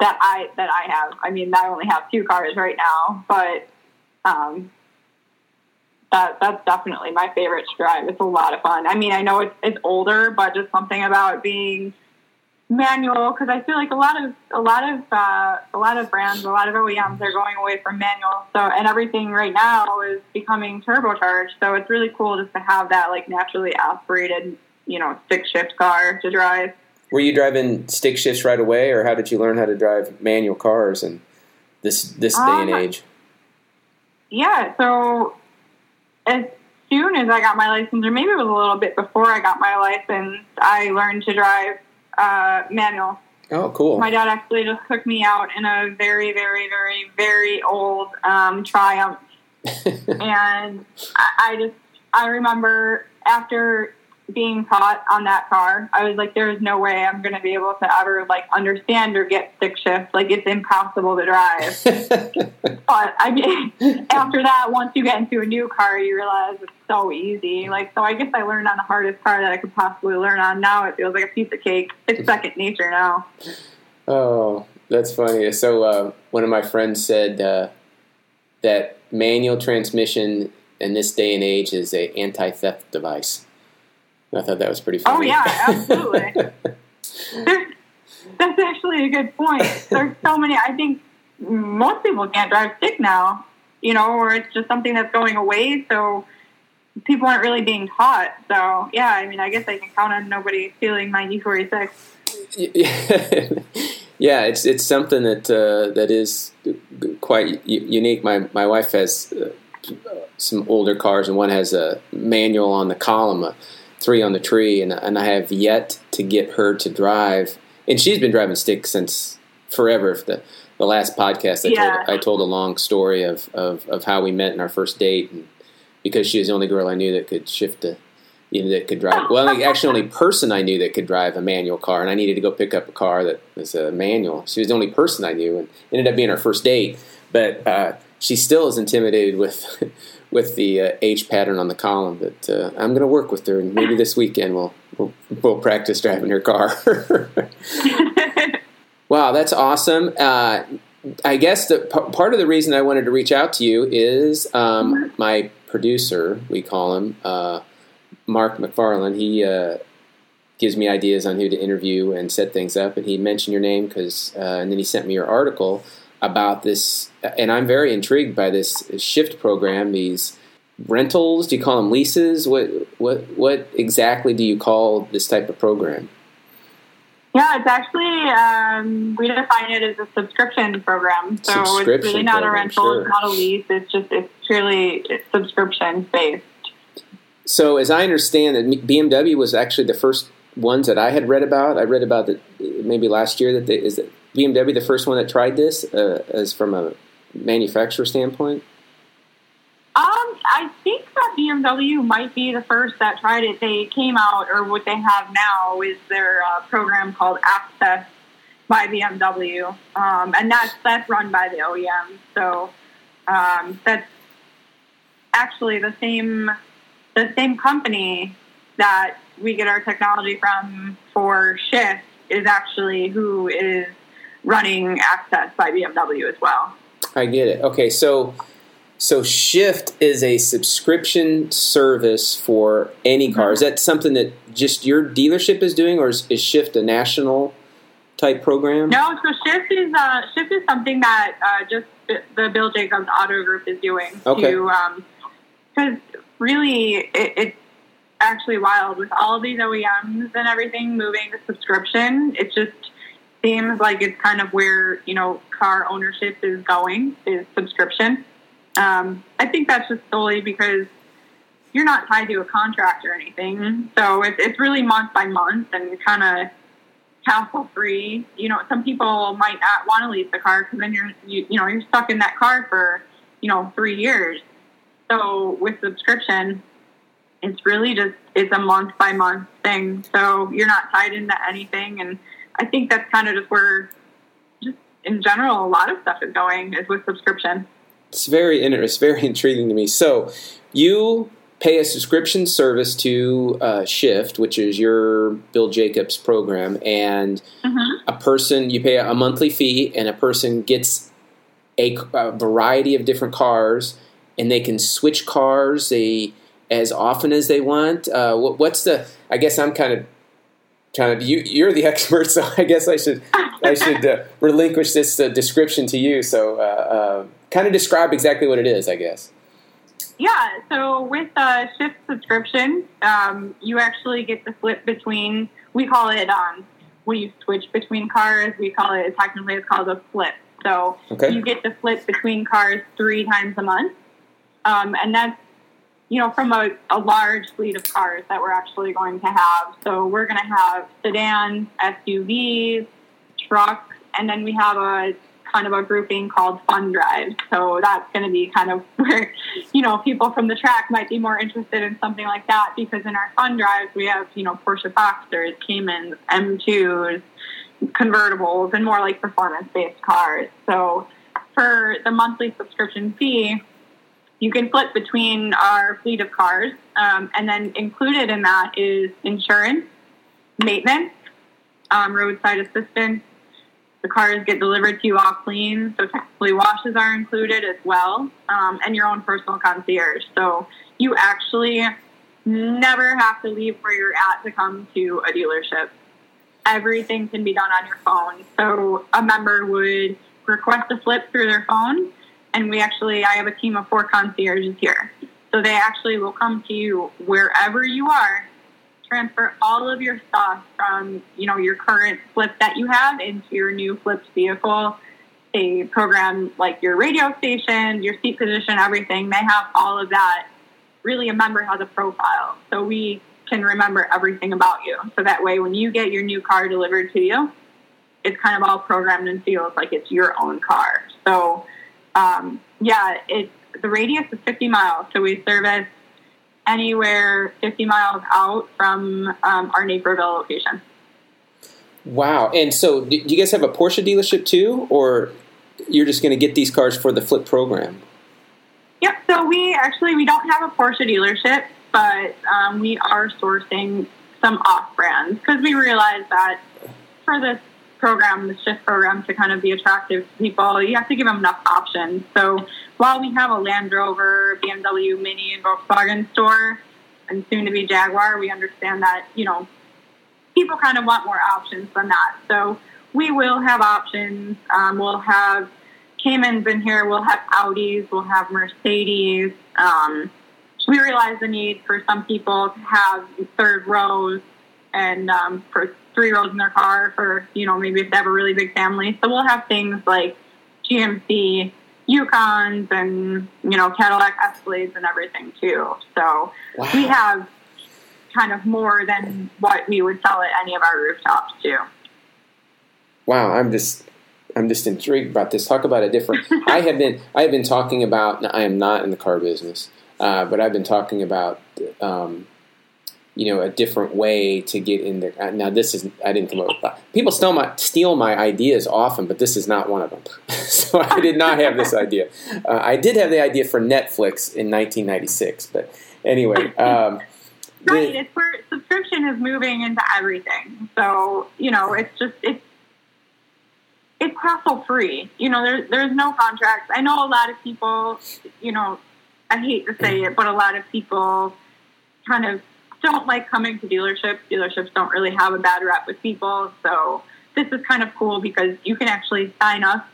that I that I have. I mean, I only have two cars right now, but um, that that's definitely my favorite to drive. It's a lot of fun. I mean, I know it's it's older, but just something about being manual because I feel like a lot of a lot of uh, a lot of brands, a lot of OEMs are going away from manual. So and everything right now is becoming turbocharged. So it's really cool just to have that like naturally aspirated, you know, stick shift car to drive. Were you driving stick shifts right away, or how did you learn how to drive manual cars in this this day and Um, age? Yeah, so as soon as I got my license, or maybe it was a little bit before I got my license, I learned to drive uh, manual. Oh, cool. My dad actually just took me out in a very, very, very, very old um, Triumph, *laughs* and I, I just I remember after being taught on that car, I was like, "There is no way I'm going to be able to ever like understand or get stick shift. Like it's impossible to drive." *laughs* But I mean, *laughs* after that, once you get into a new car, you realize it's so easy. Like, so I guess I learned on the hardest car that I could possibly learn on. Now it feels like a piece of cake. It's second nature now. Oh, that's funny. So uh, one of my friends said uh, that manual transmission in this day and age is a anti-theft device. I thought that was pretty funny. Oh yeah, absolutely. There's, *laughs* *laughs* that's actually a good point. There's so many. I think most people can't drive stick now. You know, or it's just something that's going away. So people aren't really being taught. So yeah, I mean, I guess I can count on nobody stealing my E46. *laughs* yeah, it's it's something that uh, that is quite u- unique. My my wife has uh, some older cars, and one has a manual on the column, a three on the tree, and and I have yet to get her to drive. And she's been driving stick since forever. If the the last podcast, I, Yeah. told, I told a long story of, of, of how we met in our first date, and because she was the only girl I knew that could shift a, you know, that could drive. Well, actually, only *laughs* person I knew that could drive a manual car, and I needed to go pick up a car that was a manual. She was the only person I knew, and ended up being our first date. But uh, she still is intimidated with with the uh, H pattern on the column. that uh, I'm going to work with her, and maybe this weekend we'll we'll, we'll practice driving her car. *laughs* *laughs* Wow, that's awesome. Uh, I guess the p- part of the reason I wanted to reach out to you is um, my producer, we call him uh, Mark McFarland. He uh, gives me ideas on who to interview and set things up, and he mentioned your name because, uh, and then he sent me your article about this, and I'm very intrigued by this shift program. These rentals, do you call them leases? What what what exactly do you call this type of program? Yeah, it's actually um, we define it as a subscription program. So it's Subscription really not a rental, sure. it's not a lease. It's just it's purely it's subscription based. So, as I understand it, BMW was actually the first ones that I had read about. I read about that maybe last year that they, is it BMW the first one that tried this uh, as from a manufacturer standpoint. Um, I think that BMW might be the first that tried it. They came out, or what they have now is their uh, program called Access by BMW, um, and that's that's run by the OEM. So um, that's actually the same the same company that we get our technology from for Shift is actually who is running Access by BMW as well. I get it. Okay, so so Shift is a subscription service for any car. Is that something that just your dealership is doing, or is, is Shift a national type program? No, so Shift is uh, Shift is something that uh, just the Bill Jacobs Auto Group is doing Okay. because really it, it's actually wild with all these OEMs and everything moving to subscription. It's just seems like it's kind of where you know car ownership is going is subscription. Um, I think that's just solely because you're not tied to a contract or anything, so it's it's really month by month and kind of hassle free. You know, some people might not want to lease the car because then you're you, you know you're stuck in that car for you know three years. So with subscription, it's really just it's a month by month thing. So you're not tied into anything, and I think that's kind of just where just in general a lot of stuff is going is with subscription. It's very inter- it's very *laughs* intriguing to me. So you pay a subscription service to uh, Shift, which is your Bill Jacobs program, and a person you pay a monthly fee, and a person gets a, a variety of different cars, and they can switch cars they as often as they want. Uh, what, what's the? I guess I'm kind of trying to. You, you're the *laughs* expert, so I guess I should I should uh, relinquish this uh, description to you. So, uh, uh, kind of describe exactly what it is, I guess. Yeah, so with a shift subscription, um, you actually get to flip between. We call it um, when you switch between cars. We call it technically it's called a flip. So Okay. you get to flip between cars three times a month, um, and that's you know from a, a large fleet of cars that we're actually going to have. So we're going to have sedans, SUVs, trucks, and then we have a kind of a grouping called fun drive. So that's going to be kind of *laughs* where, you know, people from the track might be more interested in something like that because in our fun drives we have, you know, Porsche Boxsters, Caymans, M2s, convertibles, and more like performance-based cars. So for the monthly subscription fee, you can flip between our fleet of cars, um, and then included in that is insurance, maintenance, um, roadside assistance. The cars get delivered to you all clean, so technically washes are included as well, um, and your own personal concierge. So you actually never have to leave where you're at to come to a dealership. Everything can be done on your phone. So a member would request a flip through their phone, and we actually, I have a team of four concierges here. So they actually will come to you wherever you are transfer all of your stuff from you know your current flip that you have into your new flipped vehicle they program like your radio station your seat position everything they have all of that really a member has a profile so we can remember everything about you so that way when you get your new car delivered to you it's kind of all programmed and feels like it's your own car. So, um, yeah, it's the radius is 50 miles. So we service anywhere 50 miles out from um, our Naperville location. Wow. And so, do you guys have a Porsche dealership too, or you're just going to get these cars for the flip program? Yep. So we actually we don't have a Porsche dealership, but um, we are sourcing some off brands because we realize that for this program, the shift program, to kind of be attractive to people, you have to give them enough options. So while we have a Land Rover, BMW, Mini, and Volkswagen store, and soon to be Jaguar, we understand that you know people kind of want more options than that. So we will have options. Um, we'll have Caymans in here. We'll have Audis. We'll have Mercedes. Um, we realize the need for some people to have third rows and um, for three rows in their car for, you know, maybe if they have a really big family. So we'll have things like GMC Yukons and, you know, Cadillac Escalades and everything too. So wow. we have kind of more than what we would sell at any of our rooftops too. Wow, I'm just I'm just intrigued about this. Talk about a different. I have been I have been talking about. I am not in the car business, uh, but I've been talking about um, you know a different way to get in there. Uh, now this is I didn't come up with. that. People steal my steal my ideas often, but this is not one of them. *laughs* so I did not have this idea. Uh, I did have the idea for Netflix in 1996, but anyway. Um, right, it's where subscription is moving into everything. So you know, it's just it's it's hassle free. You know, there's there's no contracts. I know a lot of people, you know, I hate to say it, but a lot of people kind of don't like coming to dealerships. Dealerships don't really have a bad rep with people. So this is kind of cool because you can actually sign up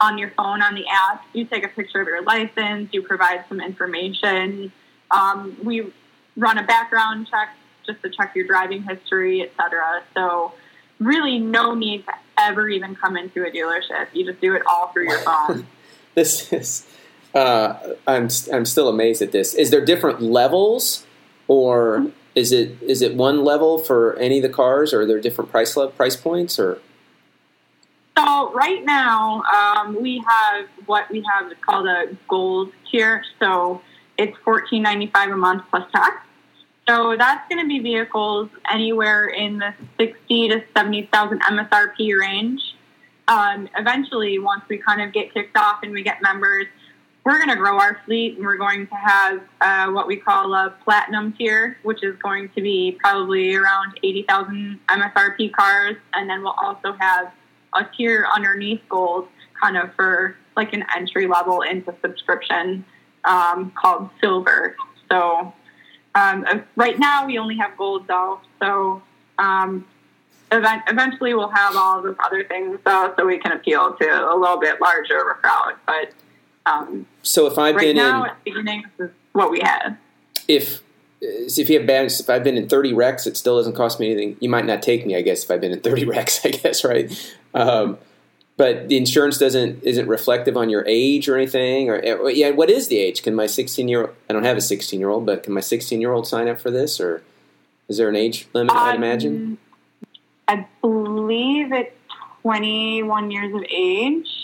on your phone on the app. You take a picture of your license. You provide some information. Um, we run a background check just to check your driving history, etc. So really no need to ever even come into a dealership. You just do it all through your phone. *laughs* this is. Uh, I'm I'm still amazed at this. Is there different levels, or is it is it one level for any of the cars, or are there different price level, price points, or? So right now um, we have what we have is called a gold tier. So it's fourteen ninety five a month plus tax. So that's going to be vehicles anywhere in the 60 to 70,000 MSRP range. Um, eventually, once we kind of get kicked off and we get members, we're going to grow our fleet and we're going to have uh, what we call a platinum tier, which is going to be probably around 80,000 MSRP cars. And then we'll also have a tier underneath gold, kind of for like an entry level into subscription um, called silver. So um, uh, right now, we only have gold though, so um, event- eventually we'll have all those other things though, so we can appeal to a little bit larger of a crowd. But um, so if I've right been now in, at the beginning, this is what we had. If if you have bad, if I've been in 30 wrecks, it still doesn't cost me anything. You might not take me, I guess, if I've been in 30 *laughs* wrecks, I guess, right? Um, but the insurance doesn't isn't reflective on your age or anything or eh, yeah what is the age can my 16 year i don't have a 16 year old but can my 16 year old sign up for this or is there an age limit um, i'd imagine i believe it's 21 years of age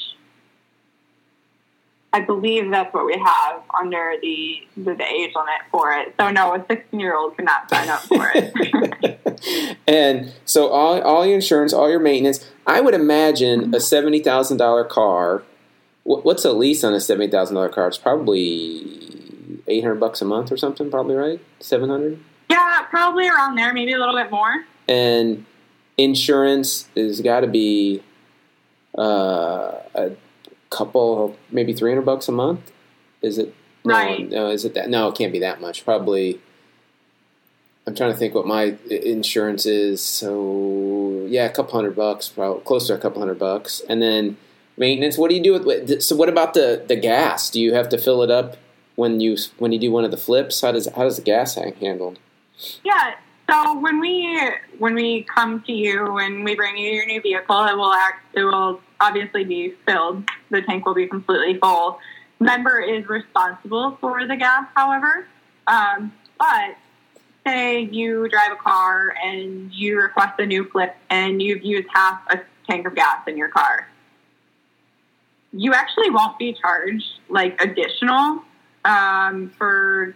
I believe that's what we have under the, the, the age limit for it. So no, a 16 year old cannot sign up for it. *laughs* and so all all your insurance, all your maintenance. I would imagine a seventy thousand dollar car. What's a lease on a seventy thousand dollar car? It's probably eight hundred bucks a month or something. Probably right, seven hundred. Yeah, probably around there. Maybe a little bit more. And insurance has got to be uh, a couple, maybe 300 bucks a month. Is it? No, right. No, is it that? No, it can't be that much. Probably. I'm trying to think what my insurance is. So yeah, a couple hundred bucks, probably close to a couple hundred bucks, and then maintenance. What do you do with? So what about the the gas? Do you have to fill it up when you when you do one of the flips? How does how does the gas hang handled? Yeah. So when we when we come to you and we bring you your new vehicle, it will act. It will obviously be filled. The tank will be completely full. Member is responsible for the gas, however. Um, but say you drive a car and you request a new flip and you've used half a tank of gas in your car. You actually won't be charged like additional um, for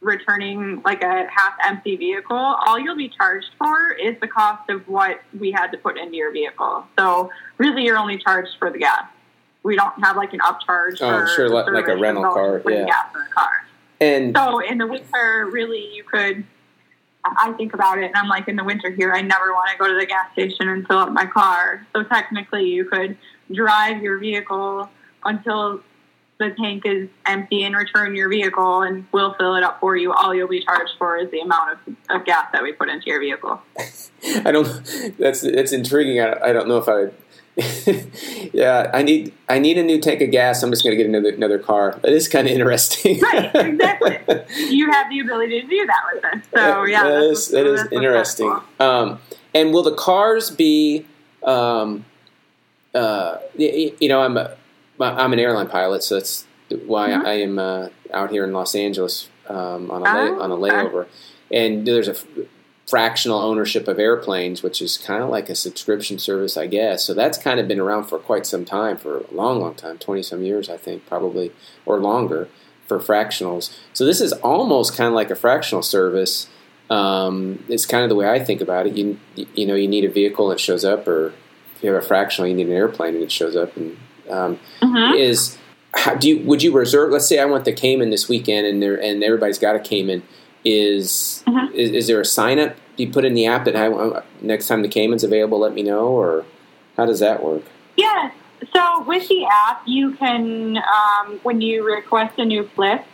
returning like a half empty vehicle. All you'll be charged for is the cost of what we had to put into your vehicle. So really, you're only charged for the gas. We don't have like an upcharge. Oh, sure, like, a rental car. Yeah. Gas in the car. And so in the winter, really, you could. I think about it, and I'm like, in the winter here, I never want to go to the gas station and fill up my car. So technically, you could drive your vehicle until the tank is empty and return your vehicle, and we'll fill it up for you. All you'll be charged for is the amount of, of gas that we put into your vehicle. *laughs* I don't. That's that's intriguing. I, I don't know if I *laughs* yeah, I need I need a new tank of gas. I'm just going to get another another car. That is kind of interesting. right, exactly. *laughs* You have the ability to do that with this. So yeah, that is that is interesting. Um, and will the cars be? Um, uh, you know, I'm a, I'm an airline pilot, so that's why mm-hmm. I am uh, out here in Los Angeles um, on a oh, on a layover. And there's a fractional ownership of airplanes, which is kind of like a subscription service, I guess. So that's kind of been around for quite some time, for a long, long time, 20 some years, I think, probably, or longer for fractionals. So this is almost kind of like a fractional service. Um, it's kind of the way I think about it. You, you know, you need a vehicle and it shows up, or if you have a fractional, you need an airplane and it shows up. And um, mm-hmm. is how, do you would you reserve? Let's say I want the Cayman this weekend, and there and everybody's got a Cayman is, mm-hmm. is, is there a sign up Do you put in the app that I, next time the Cayman's available, let me know, or how does that work? Yeah. So with the app, you can um, when you request a new flip,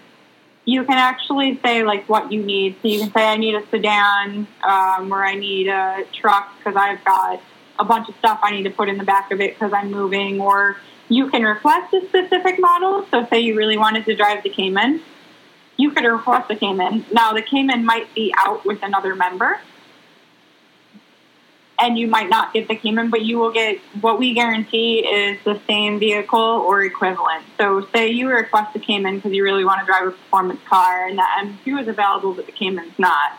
you can actually say like what you need. So you can say I need a sedan um, or I need a truck because I've got a bunch of stuff I need to put in the back of it because I'm moving. Or you can request a specific model. So say you really wanted to drive the Cayman, you could request the Cayman. Now, the Cayman might be out with another member, and you might not get the Cayman, but you will get what we guarantee is the same vehicle or equivalent. So, say you request the Cayman because you really want to drive a performance car, and the M2 is available, but the Cayman's not.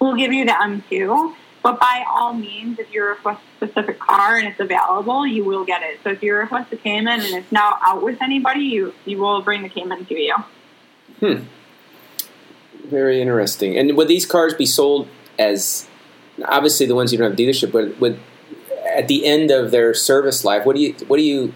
We'll give you the M2. But by all means, if you request a specific car and it's available, you will get it. So if you request a Cayman and it's now out with anybody, you you will bring the Cayman to you. Hmm. Very interesting. And would these cars be sold as obviously the ones you don't have dealership, but would at the end of their service life, what do you what do you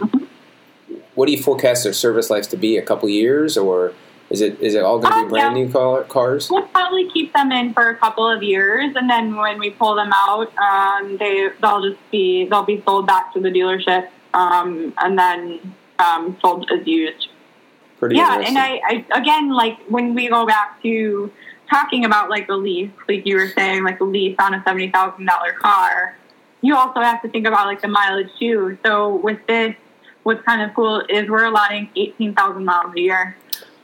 what do you forecast their service lives to be? A couple years, or is it is it all going to be uh, brand yeah. new car, cars? We'll probably keep them in for a couple of years, and then when we pull them out, um, they they'll just be they'll be sold back to the dealership, um, and then um, sold as used. Pretty yeah, and I, I again like when we go back to talking about like a lease, like you were saying, like a lease on a seventy thousand dollar car, you also have to think about like the mileage too. So with this, what's kind of cool is we're allotting eighteen thousand miles a year.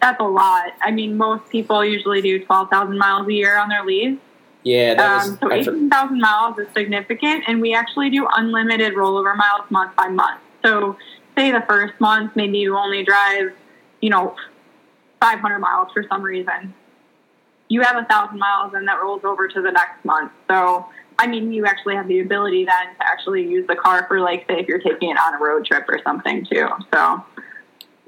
That's a lot. I mean, most people usually do twelve thousand miles a year on their lease. Yeah, that um, so eighteen thousand miles is significant, and we actually do unlimited rollover miles month by month. So, say the first month, maybe you only drive you know, 500 miles for some reason. You have a thousand miles and that rolls over to the next month. So, I mean, you actually have the ability then to actually use the car for, like, say, if you're taking it on a road trip or something too. So,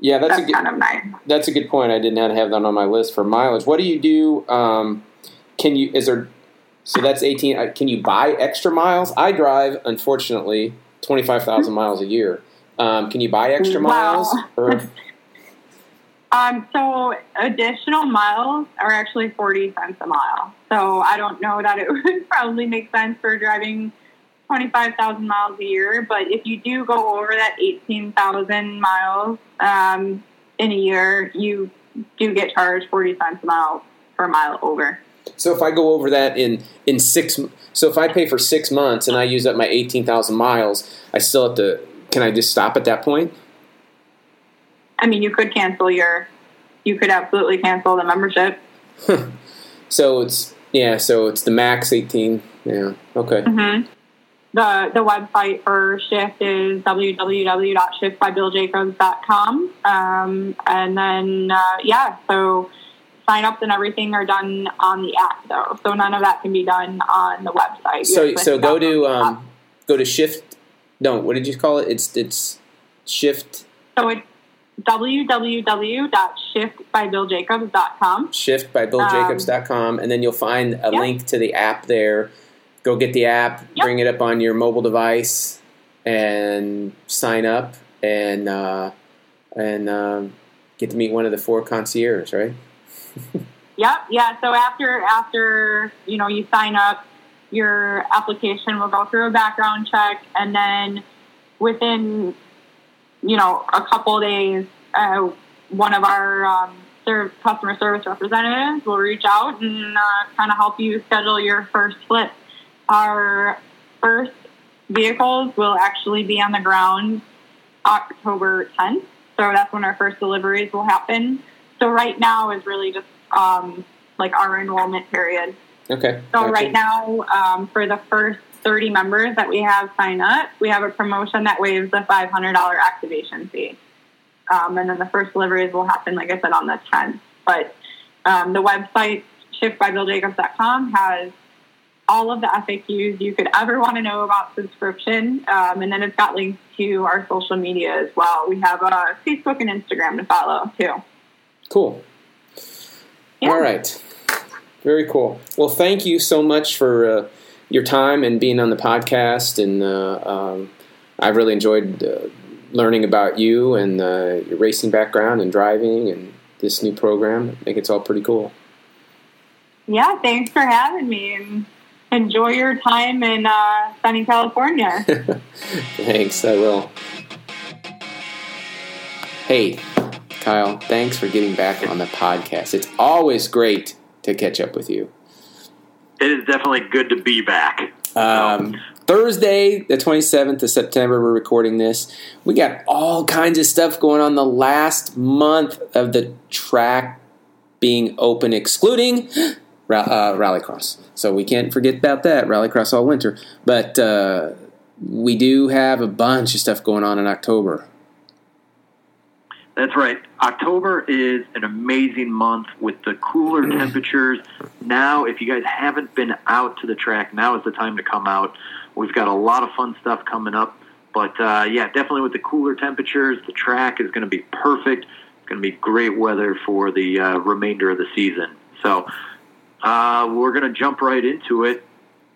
yeah, that's, that's a good, kind of nice. That's a good point. I did not have that on my list for mileage. What do you do? Um, can you? Is there? So that's eighteen. Uh, can you buy extra miles? I drive, unfortunately, twenty five thousand miles a year. Um, can you buy extra miles? *laughs* Or Um, so additional miles are actually 40 cents a mile. So I don't know that it *laughs* would probably make sense for driving 25,000 miles a year. But if you do go over that 18,000 miles um, in a year, you do get charged 40 cents a mile per mile over. So if I go over that in in six, so if I pay for six months and I use up my 18,000 miles, I still have to. Can I just stop at that point? I mean, you could cancel your, you could absolutely cancel the membership. *laughs* so it's yeah, so it's the max eighteen. Yeah. Okay. Mm-hmm. The the website for Shift is www.shiftbybilljacobs.com. Um, and then uh, yeah, so sign-ups and everything are done on the app though, so none of that can be done on the website. So so go to um, go to Shift No, what did you call it? It's it's shift. So it's www.shiftbybilljacobs.com. Shiftbybilljacobs.com, and then you'll find a link to the app there. Go get the app, Yep. bring it up on your mobile device, and sign up, and uh, and um, get to meet one of the four concierges, right? *laughs* Yep, yeah. So after after you know you sign up, your application will go through a background check, and then within you know a couple days, uh, one of our um, customer service representatives will reach out and uh, kind of help you schedule your first flip. Our first vehicles will actually be on the ground October 10th, so that's when our first deliveries will happen. So right now is really just um, like our enrollment period. Okay. So gotcha. right now, um, for the first 30 members that we have sign up, we have a promotion that waives the $500 activation fee. Um, and then the first deliveries will happen, like I said, on the 10th. But um, the website, shiftbybilljacobs.com, has all of the FAQs you could ever want to know about subscription. Um, and then it's got links to our social media as well. We have uh, Facebook and Instagram to follow, too. Cool. Yeah. All right. Very cool. Well, thank you so much for uh, your time and being on the podcast. And uh, um, I really enjoyed uh, learning about you and uh, your racing background and driving and this new program. I think it's all pretty cool. Yeah, thanks for having me enjoy your time in uh, sunny California. *laughs* Thanks, I will. Hey, Kyle, thanks for getting back on the podcast. It's always great to catch up with you. It is definitely good to be back. Um, Thursday, the 27th of September, we're recording this. We got all kinds of stuff going on the last month of the track being open, excluding ra- uh, Rallycross. So we can't forget about that, Rallycross all winter. But uh, we do have a bunch of stuff going on in October. That's right. October is an amazing month with the cooler temperatures. Now, if you guys haven't been out to the track, now is the time to come out. We've got a lot of fun stuff coming up. But uh, yeah, definitely with the cooler temperatures, the track is going to be perfect. It's going to be great weather for the uh, remainder of the season. So uh, we're going to jump right into it.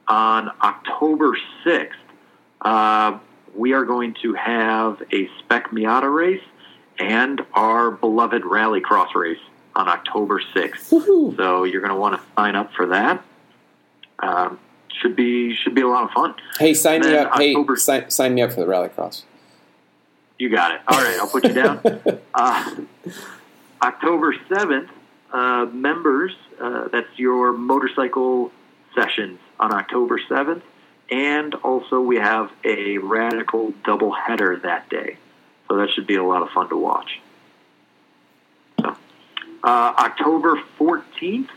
On October 6th, uh, we are going to have a Spec Miata race and our beloved Rallycross race on October 6th. Woohoo! So you're going to want to sign up for that. Um, should be should be a lot of fun. Hey, sign me up. Hey, October- sign, sign me up for the Rallycross. You got it. All right, I'll put you down. *laughs* uh, October 7th, uh, members, uh, that's your motorcycle sessions on October 7th. And also, we have a Radical double header that day. So that should be a lot of fun to watch. So, uh, October 14th,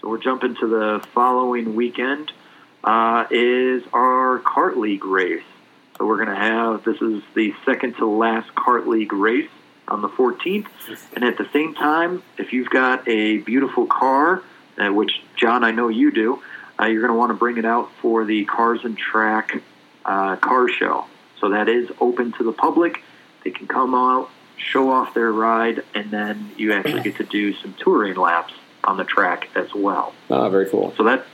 so we're jumping to the following weekend, uh, is our Kart League race. So we're going to have this is the second to last Kart League race on the 14th, and at the same time, if you've got a beautiful car, uh, which John I know you do, uh, you're going to want to bring it out for the Cars and Track uh, car show. So that is open to the public. They can come out, show off their ride, and then you actually get to do some touring laps on the track as well. Ah, very cool. So that's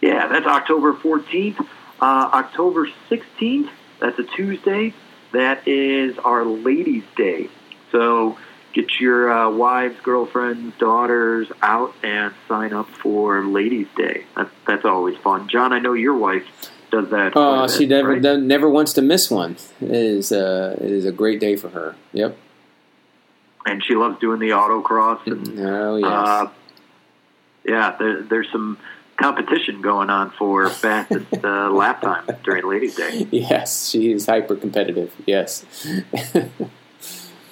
yeah, that's October 14th. Uh, October 16th, that's a Tuesday. That is our Ladies' Day. So get your uh, wives, girlfriends, daughters out and sign up for Ladies' Day. That's that's always fun. John, I know your wife does that. Oh, a she bit, never right? done, never wants to miss one. It is uh, it is a great day for her. Yep. and she loves doing the autocross and Oh yes. Uh, yeah, there, there's some competition going on for fastest uh, lap time during Ladies' Day. *laughs* yes, she is hyper competitive. Yes. *laughs*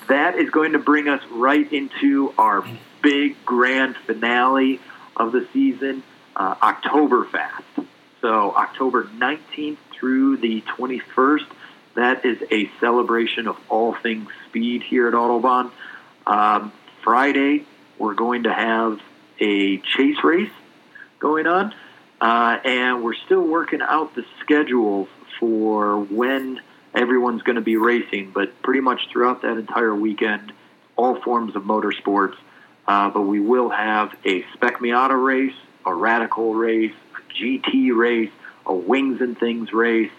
That is going to bring us right into our big grand finale of the season, uh, Oktoberfest. So October 19th through the 21st, that is a celebration of all things speed here at Autobahn. Um, Friday, we're going to have a chase race going on, uh, and we're still working out the schedules for when everyone's going to be racing, but pretty much throughout that entire weekend, all forms of motorsports. Uh, but we will have a Spec Miata race, a Radical race, a GT race, a Wings and Things race,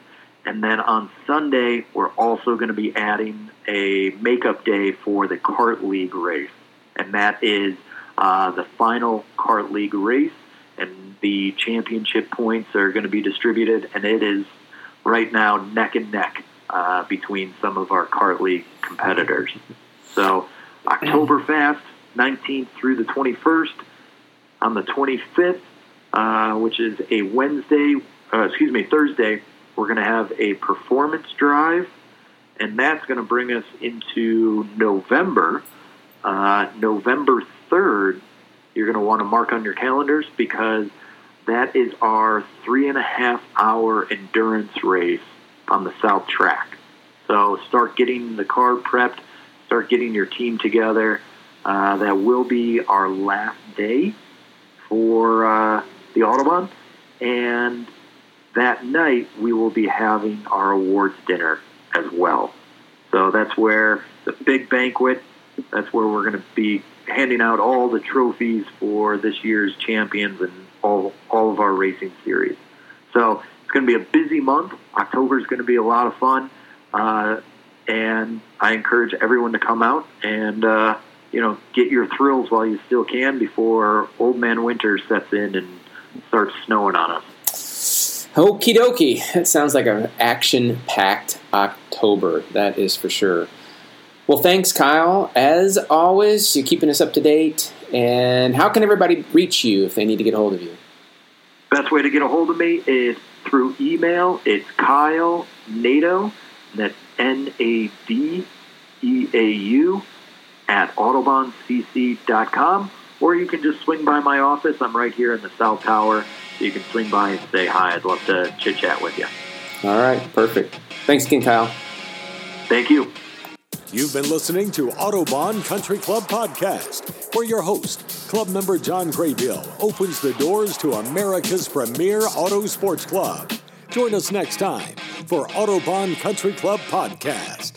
and then on Sunday, we're also going to be adding a makeup day for the Kart League race. And that is uh, the final Kart League race. And the championship points are going to be distributed. And it is right now neck and neck uh, between some of our Kart League competitors. So, Oktoberfest, 19th through the 21st. On the 25th, uh, which is a Wednesday, uh, excuse me, Thursday, we're going to have a performance drive, and that's going to bring us into November. Uh, November 3rd, you're going to want to mark on your calendars because that is our three and a half hour endurance race on the South Track. So start getting the car prepped, start getting your team together. Uh, that will be our last day for uh, the Autobahn. And that night we will be having our awards dinner as well. So that's where the big banquet, that's where we're going to be handing out all the trophies for this year's champions and all, all of our racing series. So it's going to be a busy month. October is going to be a lot of fun. Uh, and I encourage everyone to come out and, uh, you know, get your thrills while you still can before Old Man Winter sets in and starts snowing on us. Okie dokie. That sounds like an action packed October. That is for sure. Well, thanks, Kyle. As always, you're keeping us up to date. And how can everybody reach you if they need to get a hold of you? Best way to get a hold of me is through email. It's Kyle Nadeau, that's N A D E A U, at AutobahnCC.com. Or you can just swing by my office. I'm right here in the South Tower so you can swing by and say hi. I'd love to chit chat with you. All right, perfect. Thanks again, Kyle. Thank you. You've been listening to Autobahn Country Club Podcast, where your host, club member John Graybill, opens the doors to America's premier auto sports club. Join us next time for Autobahn Country Club Podcast.